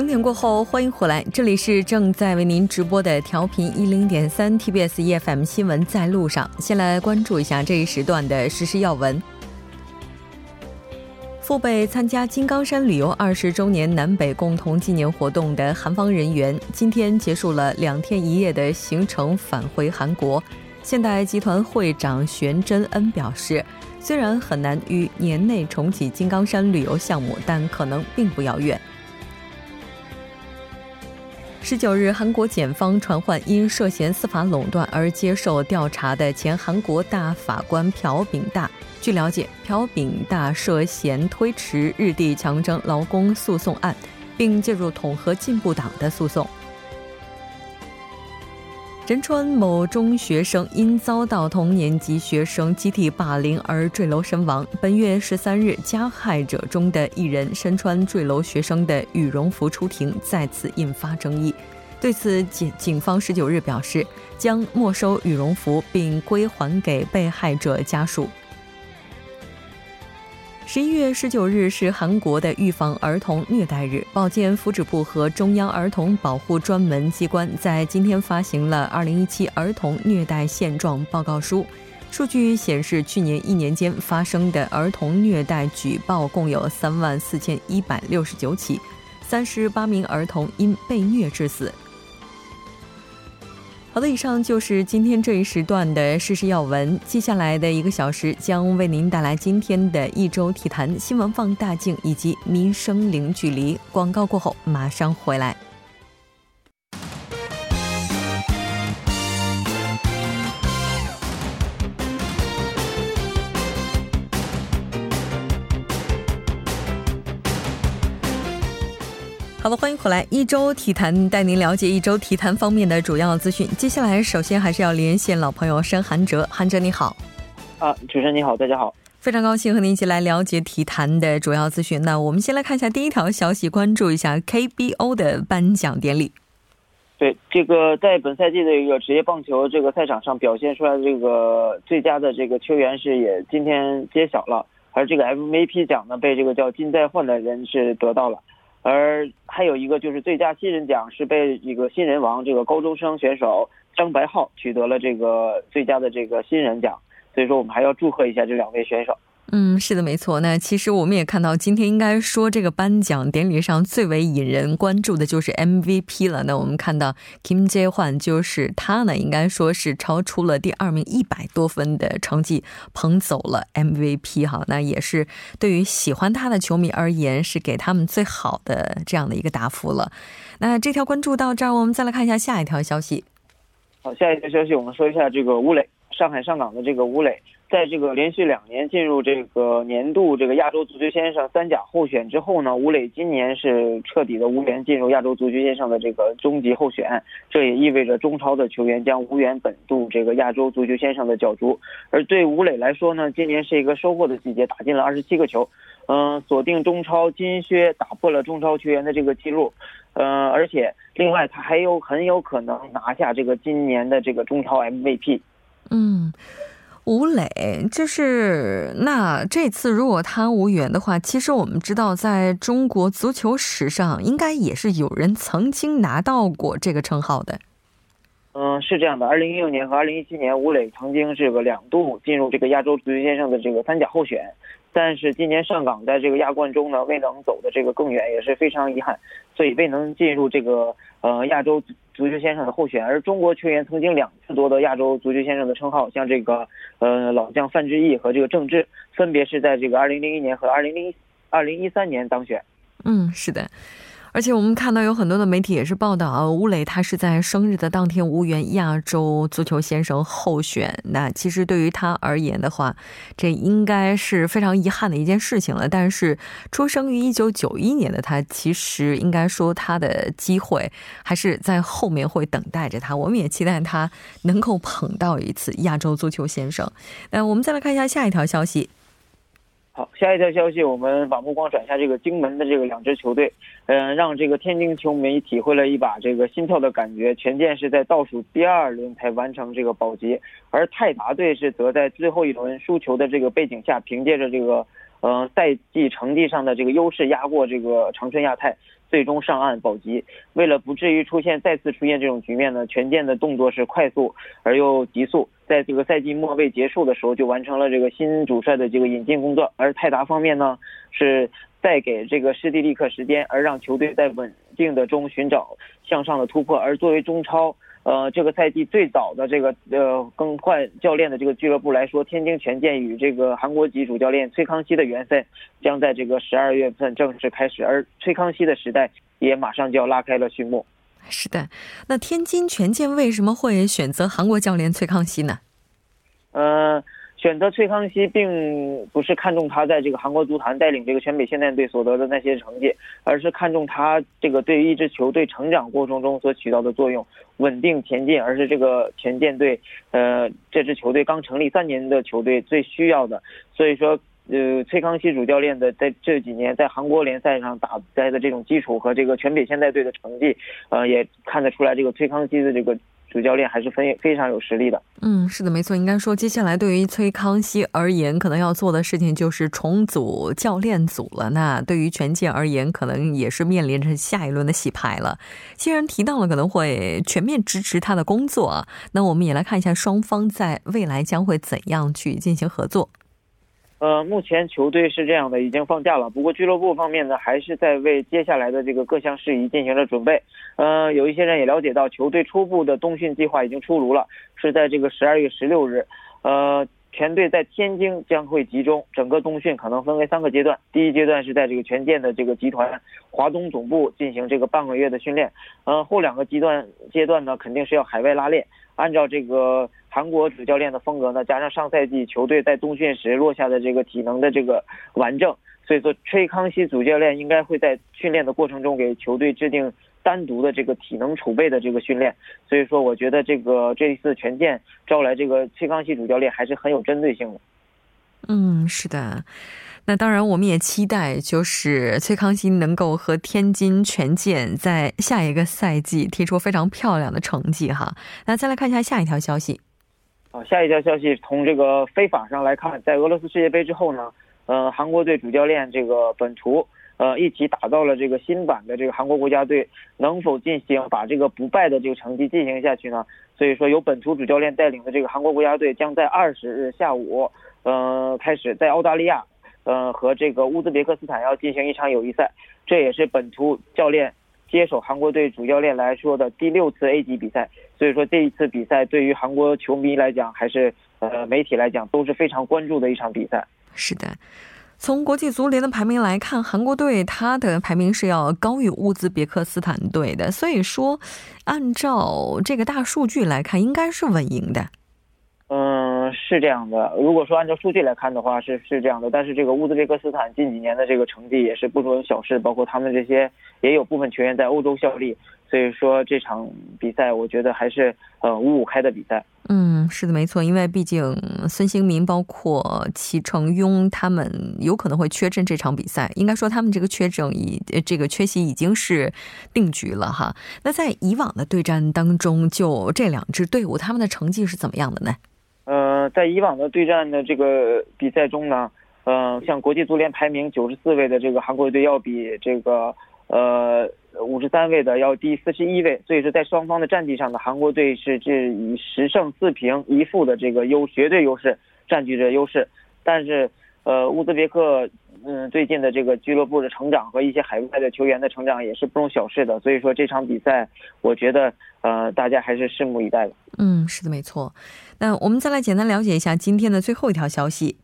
整点过后，欢迎回来，这里是正在为您直播的调频一零点三 TBS EFM 新闻在路上。先来关注一下这一时段的实时要闻。赴北参加金刚山旅游二十周年南北共同纪念活动的韩方人员，今天结束了两天一夜的行程，返回韩国。现代集团会长玄真恩表示，虽然很难于年内重启金刚山旅游项目，但可能并不遥远。十九日，韩国检方传唤因涉嫌司法垄断而接受调查的前韩国大法官朴炳大。据了解，朴炳大涉嫌推迟日地强征劳工诉讼案，并介入统合进步党的诉讼。仁川某中学生因遭到同年级学生集体霸凌而坠楼身亡。本月十三日，加害者中的一人身穿坠楼学生的羽绒服出庭，再次引发争议。对此，警警方十九日表示，将没收羽绒服并归还给被害者家属。十一月十九日是韩国的预防儿童虐待日，保健福祉部和中央儿童保护专门机关在今天发行了二零一七儿童虐待现状报告书。数据显示，去年一年间发生的儿童虐待举报共有三万四千一百六十九起，三十八名儿童因被虐致死。好的，以上就是今天这一时段的时事要闻。接下来的一个小时将为您带来今天的一周体坛新闻放大镜以及民生零距离。广告过后马上回来。好的，欢迎回来。一周体坛带您了解一周体坛方面的主要资讯。接下来，首先还是要连线老朋友申韩哲。韩哲你好，啊，主持人你好，大家好，非常高兴和您一起来了解体坛的主要资讯。那我们先来看一下第一条消息，关注一下 KBO 的颁奖典礼。对，这个在本赛季的一个职业棒球这个赛场上表现出来的这个最佳的这个球员是也今天揭晓了，而这个 MVP 奖呢被这个叫金在焕的人是得到了。而还有一个就是最佳新人奖是被一个新人王这个高中生选手张白浩取得了这个最佳的这个新人奖，所以说我们还要祝贺一下这两位选手。嗯，是的，没错。那其实我们也看到，今天应该说这个颁奖典礼上最为引人关注的就是 MVP 了。那我们看到 Kim Jae h a n 就是他呢，应该说是超出了第二名一百多分的成绩，捧走了 MVP 哈。那也是对于喜欢他的球迷而言，是给他们最好的这样的一个答复了。那这条关注到这儿，我们再来看一下下一条消息。好，下一条消息我们说一下这个吴磊，上海上港的这个吴磊。在这个连续两年进入这个年度这个亚洲足球先生三甲候选之后呢，吴磊今年是彻底的无缘进入亚洲足球先生的这个终极候选，这也意味着中超的球员将无缘本度这个亚洲足球先生的角逐。而对吴磊来说呢，今年是一个收获的季节，打进了二十七个球，嗯，锁定中超金靴，打破了中超球员的这个记录，呃，而且另外他还有很有可能拿下这个今年的这个中超 MVP。嗯。吴磊，就是那这次如果他无缘的话，其实我们知道，在中国足球史上，应该也是有人曾经拿到过这个称号的。嗯，是这样的，二零一六年和二零一七年，吴磊曾经这个两度进入这个亚洲足球先生的这个三甲候选。但是今年上港在这个亚冠中呢，未能走的这个更远，也是非常遗憾，所以未能进入这个呃亚洲足球先生的候选。而中国球员曾经两次夺得亚洲足球先生的称号，像这个呃老将范志毅和这个郑智，分别是在这个二零零一年和二零零二零一三年当选。嗯，是的。而且我们看到有很多的媒体也是报道啊，吴磊他是在生日的当天无缘亚洲足球先生候选。那其实对于他而言的话，这应该是非常遗憾的一件事情了。但是出生于一九九一年的他，其实应该说他的机会还是在后面会等待着他。我们也期待他能够捧到一次亚洲足球先生。那我们再来看一下下一条消息。好，下一条消息，我们把目光转向这个荆门的这个两支球队，嗯，让这个天津球迷体会了一把这个心跳的感觉。全健是在倒数第二轮才完成这个保级，而泰达队是则在最后一轮输球的这个背景下，凭借着这个，嗯，赛季成绩上的这个优势压过这个长春亚泰，最终上岸保级。为了不至于出现再次出现这种局面呢，权健的动作是快速而又急速，在这个赛季末未结束的时候就完成了这个新主帅的这个引进工作。而泰达方面呢，是再给这个施蒂利克时间，而让球队在稳定的中寻找向上的突破。而作为中超。呃，这个赛季最早的这个呃更换教练的这个俱乐部来说，天津权健与这个韩国籍主教练崔康熙的缘分将在这个十二月份正式开始，而崔康熙的时代也马上就要拉开了序幕。是的，那天津权健为什么会选择韩国教练崔康熙呢？嗯。选择崔康熙，并不是看中他在这个韩国足坛带领这个全北现代队所得的那些成绩，而是看中他这个对于一支球队成长过程中所起到的作用，稳定前进，而是这个权健队，呃，这支球队刚成立三年的球队最需要的。所以说，呃，崔康熙主教练的在这几年在韩国联赛上打在的这种基础和这个全北现代队的成绩，呃，也看得出来这个崔康熙的这个。主教练还是非非常有实力的。嗯，是的，没错。应该说，接下来对于崔康熙而言，可能要做的事情就是重组教练组了。那对于权健而言，可能也是面临着下一轮的洗牌了。既然提到了可能会全面支持他的工作，那我们也来看一下双方在未来将会怎样去进行合作。呃，目前球队是这样的，已经放假了。不过俱乐部方面呢，还是在为接下来的这个各项事宜进行着准备。呃，有一些人也了解到，球队初步的冬训计划已经出炉了，是在这个十二月十六日。呃，全队在天津将会集中，整个冬训可能分为三个阶段。第一阶段是在这个权健的这个集团华东总部进行这个半个月的训练。呃，后两个阶段阶段呢，肯定是要海外拉练。按照这个韩国主教练的风格呢，加上上赛季球队在冬训时落下的这个体能的这个完整，所以说崔康熙主教练应该会在训练的过程中给球队制定单独的这个体能储备的这个训练。所以说，我觉得这个这一次权健招来这个崔康熙主教练还是很有针对性的。嗯，是的。那当然，我们也期待，就是崔康熙能够和天津权健在下一个赛季踢出非常漂亮的成绩哈。那再来看一下下一条消息。好，下一条消息从这个非法上来看，在俄罗斯世界杯之后呢，呃，韩国队主教练这个本图，呃，一起打造了这个新版的这个韩国国家队，能否进行把这个不败的这个成绩进行下去呢？所以说，由本图主教练带领的这个韩国国家队将在二十日下午，呃，开始在澳大利亚。呃，和这个乌兹别克斯坦要进行一场友谊赛，这也是本土教练接手韩国队主教练来说的第六次 A 级比赛。所以说这一次比赛对于韩国球迷来讲，还是呃媒体来讲都是非常关注的一场比赛。是的，从国际足联的排名来看，韩国队它的排名是要高于乌兹别克斯坦队的。所以说，按照这个大数据来看，应该是稳赢的。嗯，是这样的。如果说按照数据来看的话，是是这样的。但是这个乌兹别克斯坦近几年的这个成绩也是不容小视，包括他们这些也有部分球员在欧洲效力，所以说这场比赛我觉得还是呃五五开的比赛。嗯，是的，没错。因为毕竟孙兴民、包括齐成庸他们有可能会缺阵这场比赛。应该说他们这个缺阵已这个缺席已经是定局了哈。那在以往的对战当中，就这两支队伍他们的成绩是怎么样的呢？呃，在以往的对战的这个比赛中呢，呃，像国际足联排名九十四位的这个韩国队要比这个呃五十三位的要低四十一位，所以说在双方的战绩上呢，韩国队是这以十胜四平一负的这个优绝对优势占据着优势，但是呃乌兹别克嗯最近的这个俱乐部的成长和一些海外的球员的成长也是不容小视的，所以说这场比赛我觉得呃大家还是拭目以待吧。嗯，是的，没错。那我们再来简单了解一下今天的最后一条消息。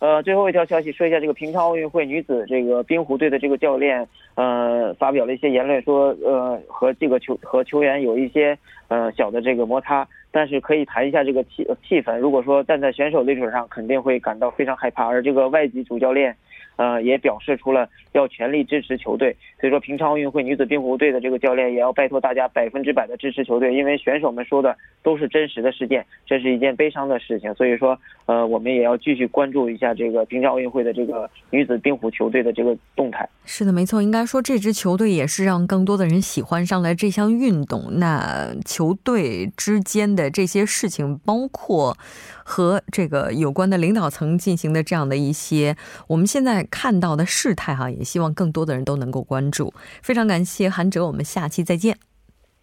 呃，最后一条消息说一下这个平昌奥运会女子这个冰壶队的这个教练，呃，发表了一些言论，说呃和这个球和球员有一些呃小的这个摩擦，但是可以谈一下这个气气氛。如果说站在选手立场上，肯定会感到非常害怕。而这个外籍主教练。呃，也表示出了要全力支持球队，所以说平昌奥运会女子冰壶队的这个教练也要拜托大家百分之百的支持球队，因为选手们说的都是真实的事件，这是一件悲伤的事情，所以说，呃，我们也要继续关注一下这个平昌奥运会的这个女子冰壶球队的这个动态。是的，没错，应该说这支球队也是让更多的人喜欢上了这项运动。那球队之间的这些事情，包括和这个有关的领导层进行的这样的一些我们现在看到的事态哈，也希望更多的人都能够关注。非常感谢韩哲，我们下期再见。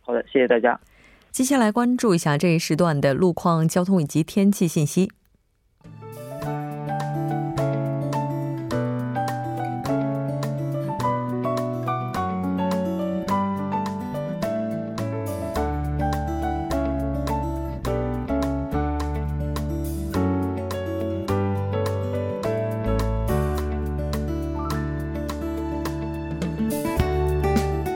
好的，谢谢大家。接下来关注一下这一时段的路况、交通以及天气信息。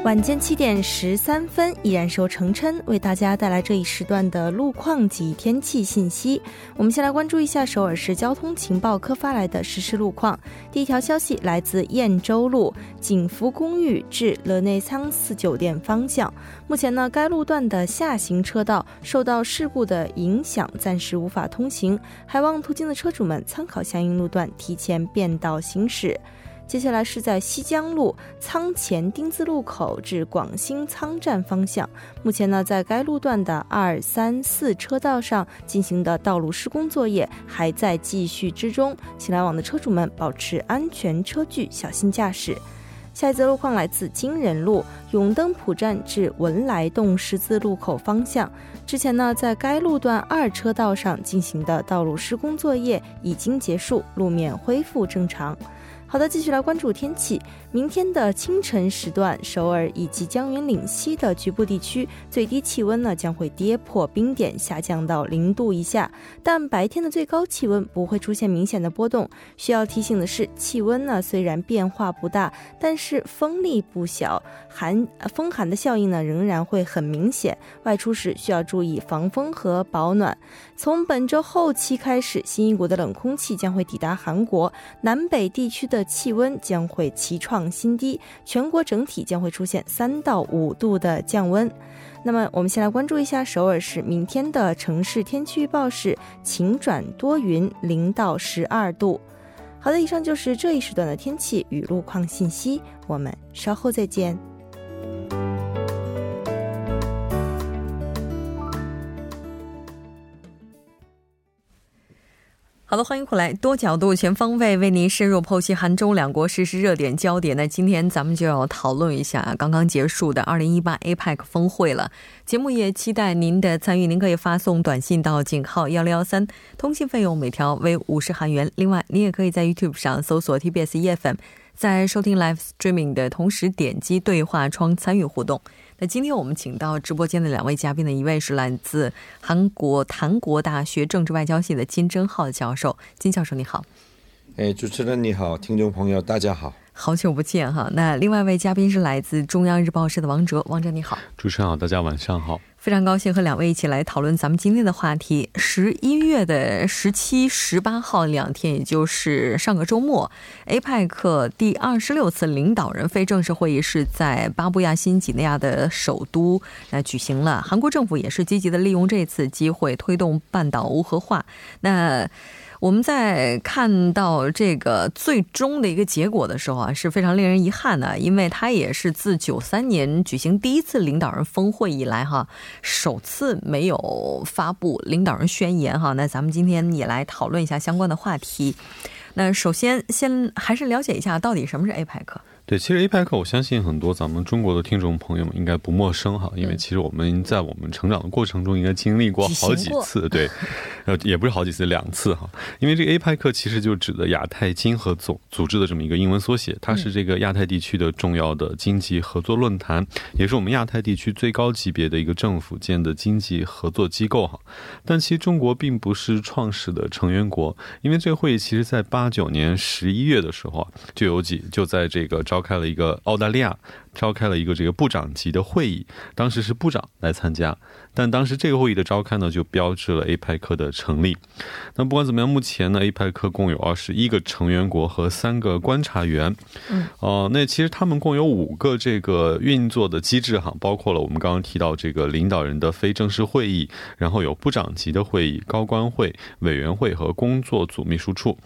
晚间七点十三分，依然是由程琛为大家带来这一时段的路况及天气信息。我们先来关注一下首尔市交通情报科发来的实时路况。第一条消息来自燕州路景福公寓至勒内仓寺酒店方向，目前呢，该路段的下行车道受到事故的影响，暂时无法通行，还望途经的车主们参考相应路段，提前变道行驶。接下来是在西江路仓前丁字路口至广兴仓站方向，目前呢，在该路段的二三四车道上进行的道路施工作业还在继续之中，请来往的车主们保持安全车距，小心驾驶。下一则路况来自金仁路永登浦站至文莱洞十字路口方向，之前呢，在该路段二车道上进行的道路施工作业已经结束，路面恢复正常。好的，继续来关注天气。明天的清晨时段，首尔以及江原岭西的局部地区最低气温呢将会跌破冰点，下降到零度以下。但白天的最高气温不会出现明显的波动。需要提醒的是，气温呢虽然变化不大，但是风力不小，寒风寒的效应呢仍然会很明显。外出时需要注意防风和保暖。从本周后期开始，新一股的冷空气将会抵达韩国南北地区的气温将会齐创新低，全国整体将会出现三到五度的降温。那么，我们先来关注一下首尔市明天的城市天气预报是晴转多云，零到十二度。好的，以上就是这一时段的天气与路况信息，我们稍后再见。好的，欢迎回来，多角度、全方位为您深入剖析韩中两国实时热点焦点。那今天咱们就要讨论一下刚刚结束的二零一八 APEC 峰会了。节目也期待您的参与，您可以发送短信到井号幺零幺三，通信费用每条为五十韩元。另外，您也可以在 YouTube 上搜索 TBS EFM，在收听 Live Streaming 的同时点击对话窗参与互动。那今天我们请到直播间的两位嘉宾呢，一位是来自韩国檀国大学政治外交系的金正浩教授，金教授你好。哎，主持人你好，听众朋友大家好。好久不见哈，那另外一位嘉宾是来自中央日报社的王哲，王哲你好，主持人好，大家晚上好，非常高兴和两位一起来讨论咱们今天的话题。十一月的十七、十八号两天，也就是上个周末，APEC 第二十六次领导人非正式会议是在巴布亚新几内亚的首都来举行了。韩国政府也是积极的利用这次机会推动半岛无核化。那我们在看到这个最终的一个结果的时候啊，是非常令人遗憾的，因为它也是自九三年举行第一次领导人峰会以来哈，首次没有发布领导人宣言哈。那咱们今天也来讨论一下相关的话题。那首先，先还是了解一下到底什么是 APEC。对，其实 APEC 我相信很多咱们中国的听众朋友们应该不陌生哈，因为其实我们在我们成长的过程中应该经历过好几次，对，呃，也不是好几次，两次哈。因为这个 APEC 其实就指的亚太经合总组织的这么一个英文缩写，它是这个亚太地区的重要的经济合作论坛，也是我们亚太地区最高级别的一个政府间的经济合作机构哈。但其实中国并不是创始的成员国，因为这个会议其实在八九年十一月的时候啊，就有几就在这个召开了一个澳大利亚召开了一个这个部长级的会议，当时是部长来参加，但当时这个会议的召开呢，就标志了 APEC 的成立。那不管怎么样，目前呢，APEC 共有二十一个成员国和三个观察员。嗯，哦，那其实他们共有五个这个运作的机制哈，包括了我们刚刚提到这个领导人的非正式会议，然后有部长级的会议、高官会、委员会和工作组秘书处。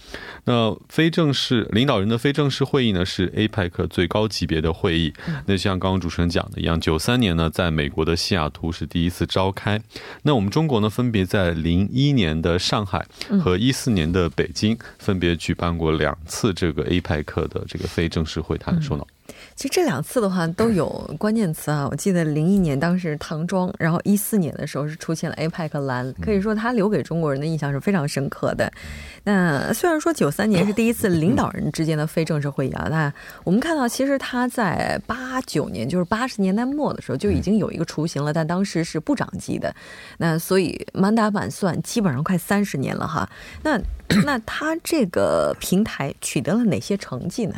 那非正式领导人的非正式会议呢，是 APEC 最高级别的会议。那像刚刚主持人讲的一样，九三年呢，在美国的西雅图是第一次召开。那我们中国呢，分别在零一年的上海和一四年的北京，分别举办过两次这个 APEC 的这个非正式会谈。说呢？其实这两次的话都有关键词啊，我记得零一年当时唐装，然后一四年的时候是出现了 APEC 蓝，可以说它留给中国人的印象是非常深刻的。那虽然说九三年是第一次领导人之间的非正式会议啊，那我们看到其实他在八九年，就是八十年代末的时候就已经有一个雏形了，但当时是部长级的。那所以满打满算，基本上快三十年了哈。那 那他这个平台取得了哪些成绩呢？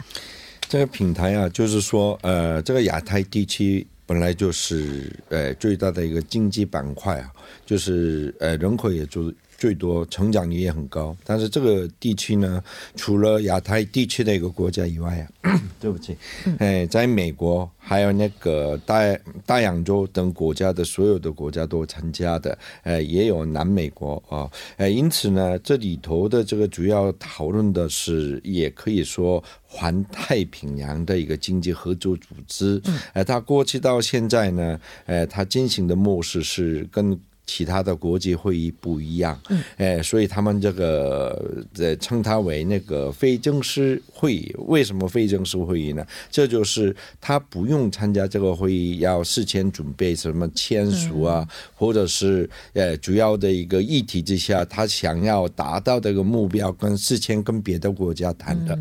这个品牌啊，就是说，呃，这个亚太地区本来就是呃最大的一个经济板块啊，就是呃人口也就。最多成长率也很高，但是这个地区呢，除了亚太地区的一个国家以外啊，对不起，哎，在美国还有那个大大洋洲等国家的所有的国家都参加的，呃，也有南美国啊，哎，因此呢，这里头的这个主要讨论的是，也可以说环太平洋的一个经济合作组织，哎，它过去到现在呢，哎，它进行的模式是跟。其他的国际会议不一样，嗯，哎，所以他们这个呃称它为那个非正式会议。为什么非正式会议呢？这就是他不用参加这个会议，要事前准备什么签署啊，或者是呃主要的一个议题之下，他想要达到这个目标，跟事前跟别的国家谈的。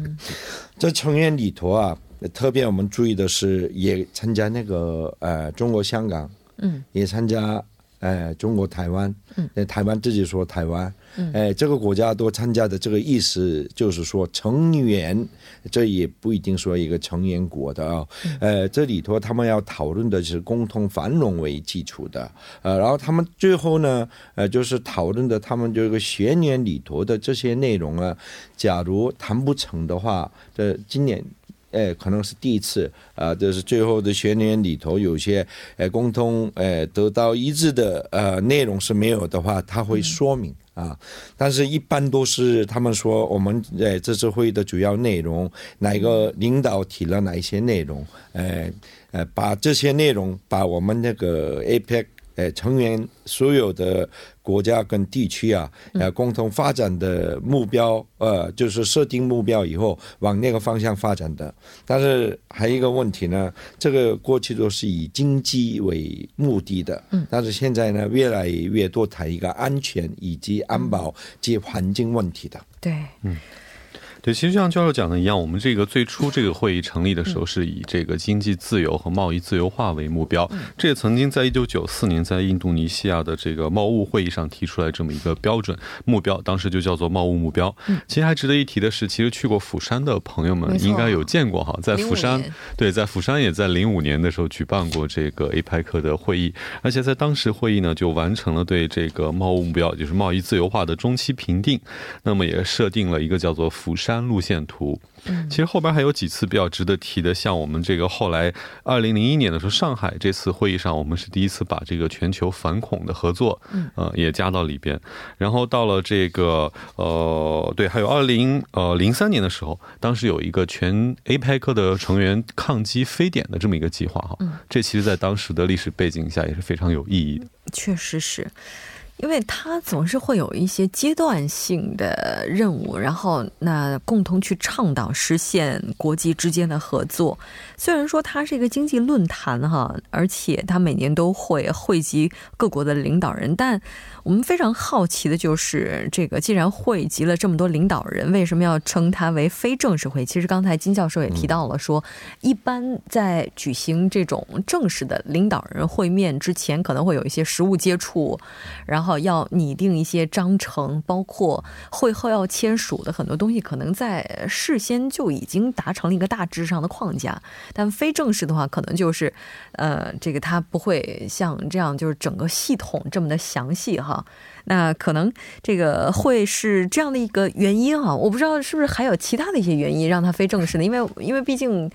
这成员里头啊，特别我们注意的是，也参加那个呃中国香港，嗯，也参加。哎，中国台湾，嗯，台湾自己说台湾，嗯，哎，这个国家都参加的这个意思就是说成员，这也不一定说一个成员国的啊，呃，这里头他们要讨论的是共同繁荣为基础的，呃，然后他们最后呢，呃，就是讨论的他们这个学年里头的这些内容啊，假如谈不成的话，这今年。哎，可能是第一次啊，就是最后的学年里头有些哎共同哎得到一致的呃内容是没有的话，他会说明啊。但是，一般都是他们说我们哎这次会议的主要内容，哪个领导提了哪一些内容，哎哎把这些内容把我们那个 APEC。呃，成员所有的国家跟地区啊，呃，共同发展的目标，呃，就是设定目标以后往那个方向发展的。但是还有一个问题呢，这个过去都是以经济为目的的，嗯，但是现在呢，越来越多谈一个安全以及安保及环境问题的。对，嗯。对，其实像教授讲的一样，我们这个最初这个会议成立的时候，是以这个经济自由和贸易自由化为目标。这也曾经在一九九四年在印度尼西亚的这个贸务会议上提出来这么一个标准目标，当时就叫做贸务目标。其实还值得一提的是，其实去过釜山的朋友们应该有见过哈，在釜山，对，在釜山也在零五年的时候举办过这个 APEC 的会议，而且在当时会议呢就完成了对这个贸务目标，就是贸易自由化的中期评定，那么也设定了一个叫做釜山。山路线图，其实后边还有几次比较值得提的，像我们这个后来二零零一年的时候，上海这次会议上，我们是第一次把这个全球反恐的合作，呃，也加到里边。然后到了这个呃，对，还有二零呃零三年的时候，当时有一个全 APEC 的成员抗击非典的这么一个计划哈，这其实在当时的历史背景下也是非常有意义的。确实是。因为它总是会有一些阶段性的任务，然后那共同去倡导实现国际之间的合作。虽然说它是一个经济论坛哈，而且它每年都会汇集各国的领导人，但我们非常好奇的就是，这个既然汇集了这么多领导人，为什么要称它为非正式会？其实刚才金教授也提到了，说一般在举行这种正式的领导人会面之前，可能会有一些实物接触，然后。要拟定一些章程，包括会后要签署的很多东西，可能在事先就已经达成了一个大致上的框架。但非正式的话，可能就是，呃，这个它不会像这样，就是整个系统这么的详细哈。那可能这个会是这样的一个原因啊，我不知道是不是还有其他的一些原因让它非正式的，因为因为毕竟。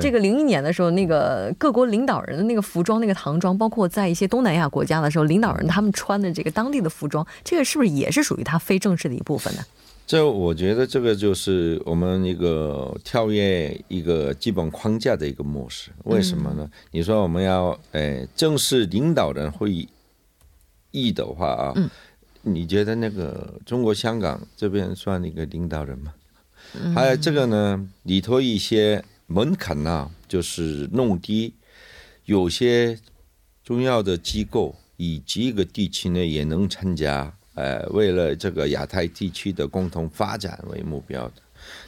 这个零一年的时候，那个各国领导人的那个服装、那个唐装，包括在一些东南亚国家的时候，领导人他们穿的这个当地的服装，这个是不是也是属于他非正式的一部分呢？这我觉得这个就是我们一个跳跃一个基本框架的一个模式。为什么呢？你说我们要诶正式领导人会议的话啊，你觉得那个中国香港这边算一个领导人吗？还有这个呢，里头一些门槛呢，就是弄低，有些重要的机构以及一个地区呢也能参加。呃，为了这个亚太地区的共同发展为目标的，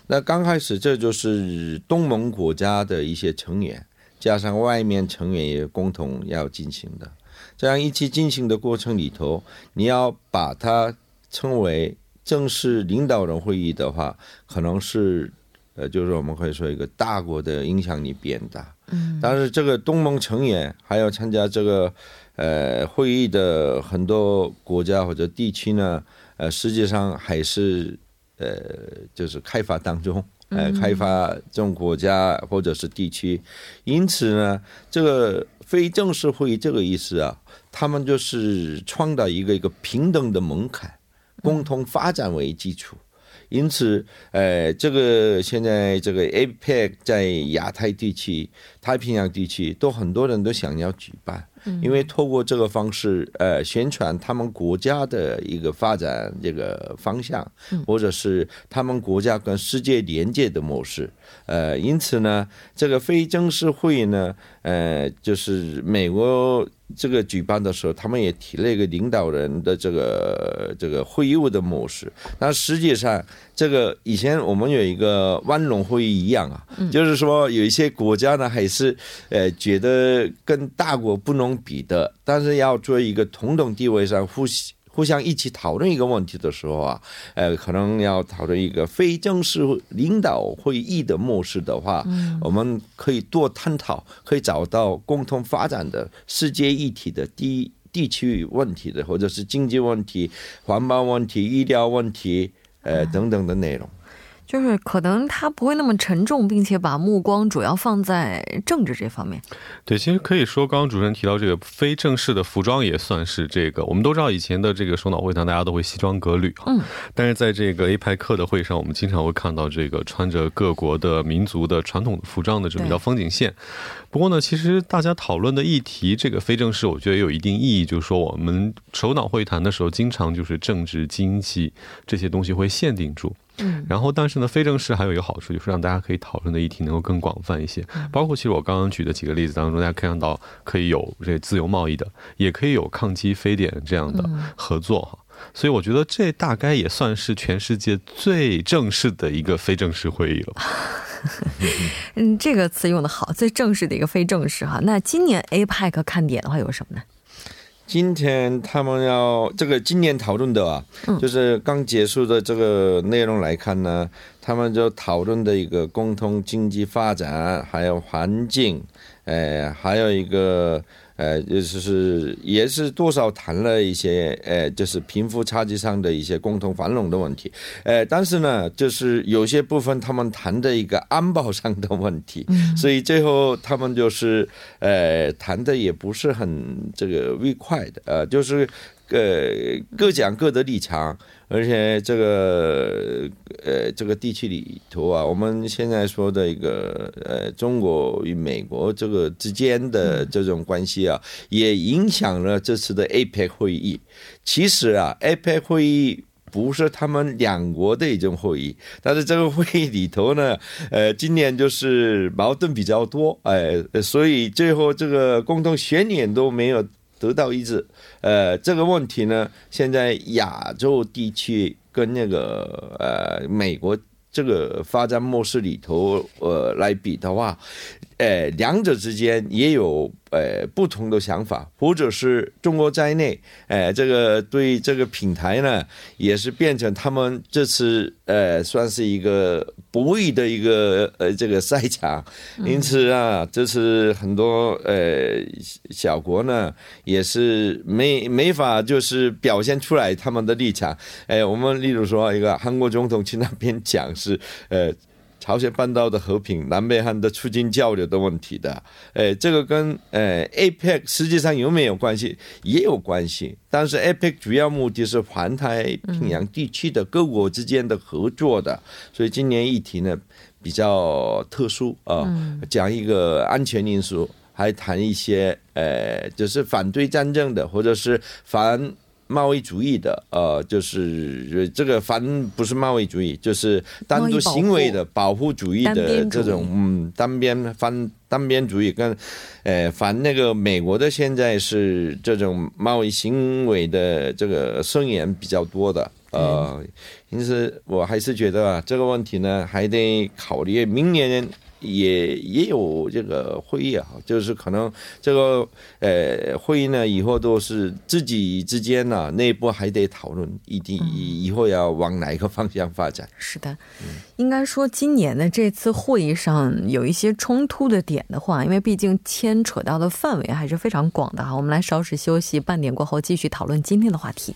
那刚开始这就是东盟国家的一些成员，加上外面成员也共同要进行的，这样一起进行的过程里头，你要把它称为正式领导人会议的话，可能是呃，就是我们可以说一个大国的影响力变大，嗯，但是这个东盟成员还要参加这个。呃，会议的很多国家或者地区呢，呃，实际上还是呃，就是开发当中，呃，开发这种国家或者是地区，因此呢，这个非正式会议这个意思啊，他们就是创造一个一个平等的门槛，共同发展为基础。因此，呃，这个现在这个 APEC 在亚太地区、太平洋地区都很多人都想要举办，因为透过这个方式，呃，宣传他们国家的一个发展这个方向，或者是他们国家跟世界连接的模式。呃，因此呢，这个非正式会议呢，呃，就是美国。这个举办的时候，他们也提了一个领导人的这个这个会议的模式。那实际上，这个以前我们有一个万隆会议一样啊，就是说有一些国家呢，还是呃觉得跟大国不能比的，但是要做一个同等地位上互。互相一起讨论一个问题的时候啊，呃，可能要讨论一个非正式领导会议的模式的话，我们可以多探讨，可以找到共同发展的世界一体的地地区问题的，或者是经济问题、环保问题、医疗问题，呃，等等的内容。就是可能他不会那么沉重，并且把目光主要放在政治这方面。对，其实可以说，刚刚主持人提到这个非正式的服装也算是这个。我们都知道，以前的这个首脑会谈，大家都会西装革履哈。嗯。但是在这个 A 派克的会上，我们经常会看到这个穿着各国的民族的传统服装的这么一条风景线。不过呢，其实大家讨论的议题，这个非正式，我觉得也有一定意义，就是说我们首脑会谈的时候，经常就是政治、经济这些东西会限定住。嗯，然后但是呢，非正式还有一个好处，就是让大家可以讨论的议题能够更广泛一些。包括其实我刚刚举的几个例子当中，大家看到可以有这自由贸易的，也可以有抗击非典这样的合作哈。所以我觉得这大概也算是全世界最正式的一个非正式会议了。嗯，这个词用的好，最正式的一个非正式哈。那今年 APEC 看点的话有什么呢？今天他们要这个今年讨论的啊，就是刚结束的这个内容来看呢，他们就讨论的一个共同经济发展，还有环境，呃，还有一个。呃，就是也是多少谈了一些，呃，就是贫富差距上的一些共同繁荣的问题，呃，但是呢，就是有些部分他们谈的一个安保上的问题，所以最后他们就是呃谈的也不是很这个愉快的，呃，就是呃各讲各的立场。而且这个呃，这个地区里头啊，我们现在说的一个呃，中国与美国这个之间的这种关系啊，也影响了这次的 APEC 会议。其实啊，APEC 会议不是他们两国的一种会议，但是这个会议里头呢，呃，今年就是矛盾比较多，哎，所以最后这个共同宣言都没有。得到一致，呃，这个问题呢，现在亚洲地区跟那个呃美国这个发展模式里头，呃来比的话，呃，两者之间也有。呃，不同的想法，或者是中国在内，呃，这个对这个品牌呢，也是变成他们这次呃，算是一个博弈的一个呃这个赛场。因此啊，这次很多呃小国呢，也是没没法就是表现出来他们的立场。哎，我们例如说一个韩国总统去那边讲是呃。朝鲜半岛的和平、南北韩的促进交流的问题的。哎，这个跟呃 APEC 实际上有没有关系？也有关系。但是 APEC 主要目的是环太平洋地区的各国之间的合作的，所以今年议题呢比较特殊啊，讲一个安全因素，还谈一些呃，就是反对战争的，或者是反。贸易主义的，呃，就是这个反不是贸易主义，就是单独行为的保护主义的这种，嗯，单边反单边主义跟，呃，反那个美国的现在是这种贸易行为的这个声言比较多的，呃，因此我还是觉得啊，这个问题呢还得考虑明年。也也有这个会议啊，就是可能这个呃会议呢，以后都是自己之间呢内部还得讨论，一定以后要往哪一个方向发展。是的，应该说今年的这次会议上有一些冲突的点的话，因为毕竟牵扯到的范围还是非常广的哈。我们来稍事休息，半点过后继续讨论今天的话题。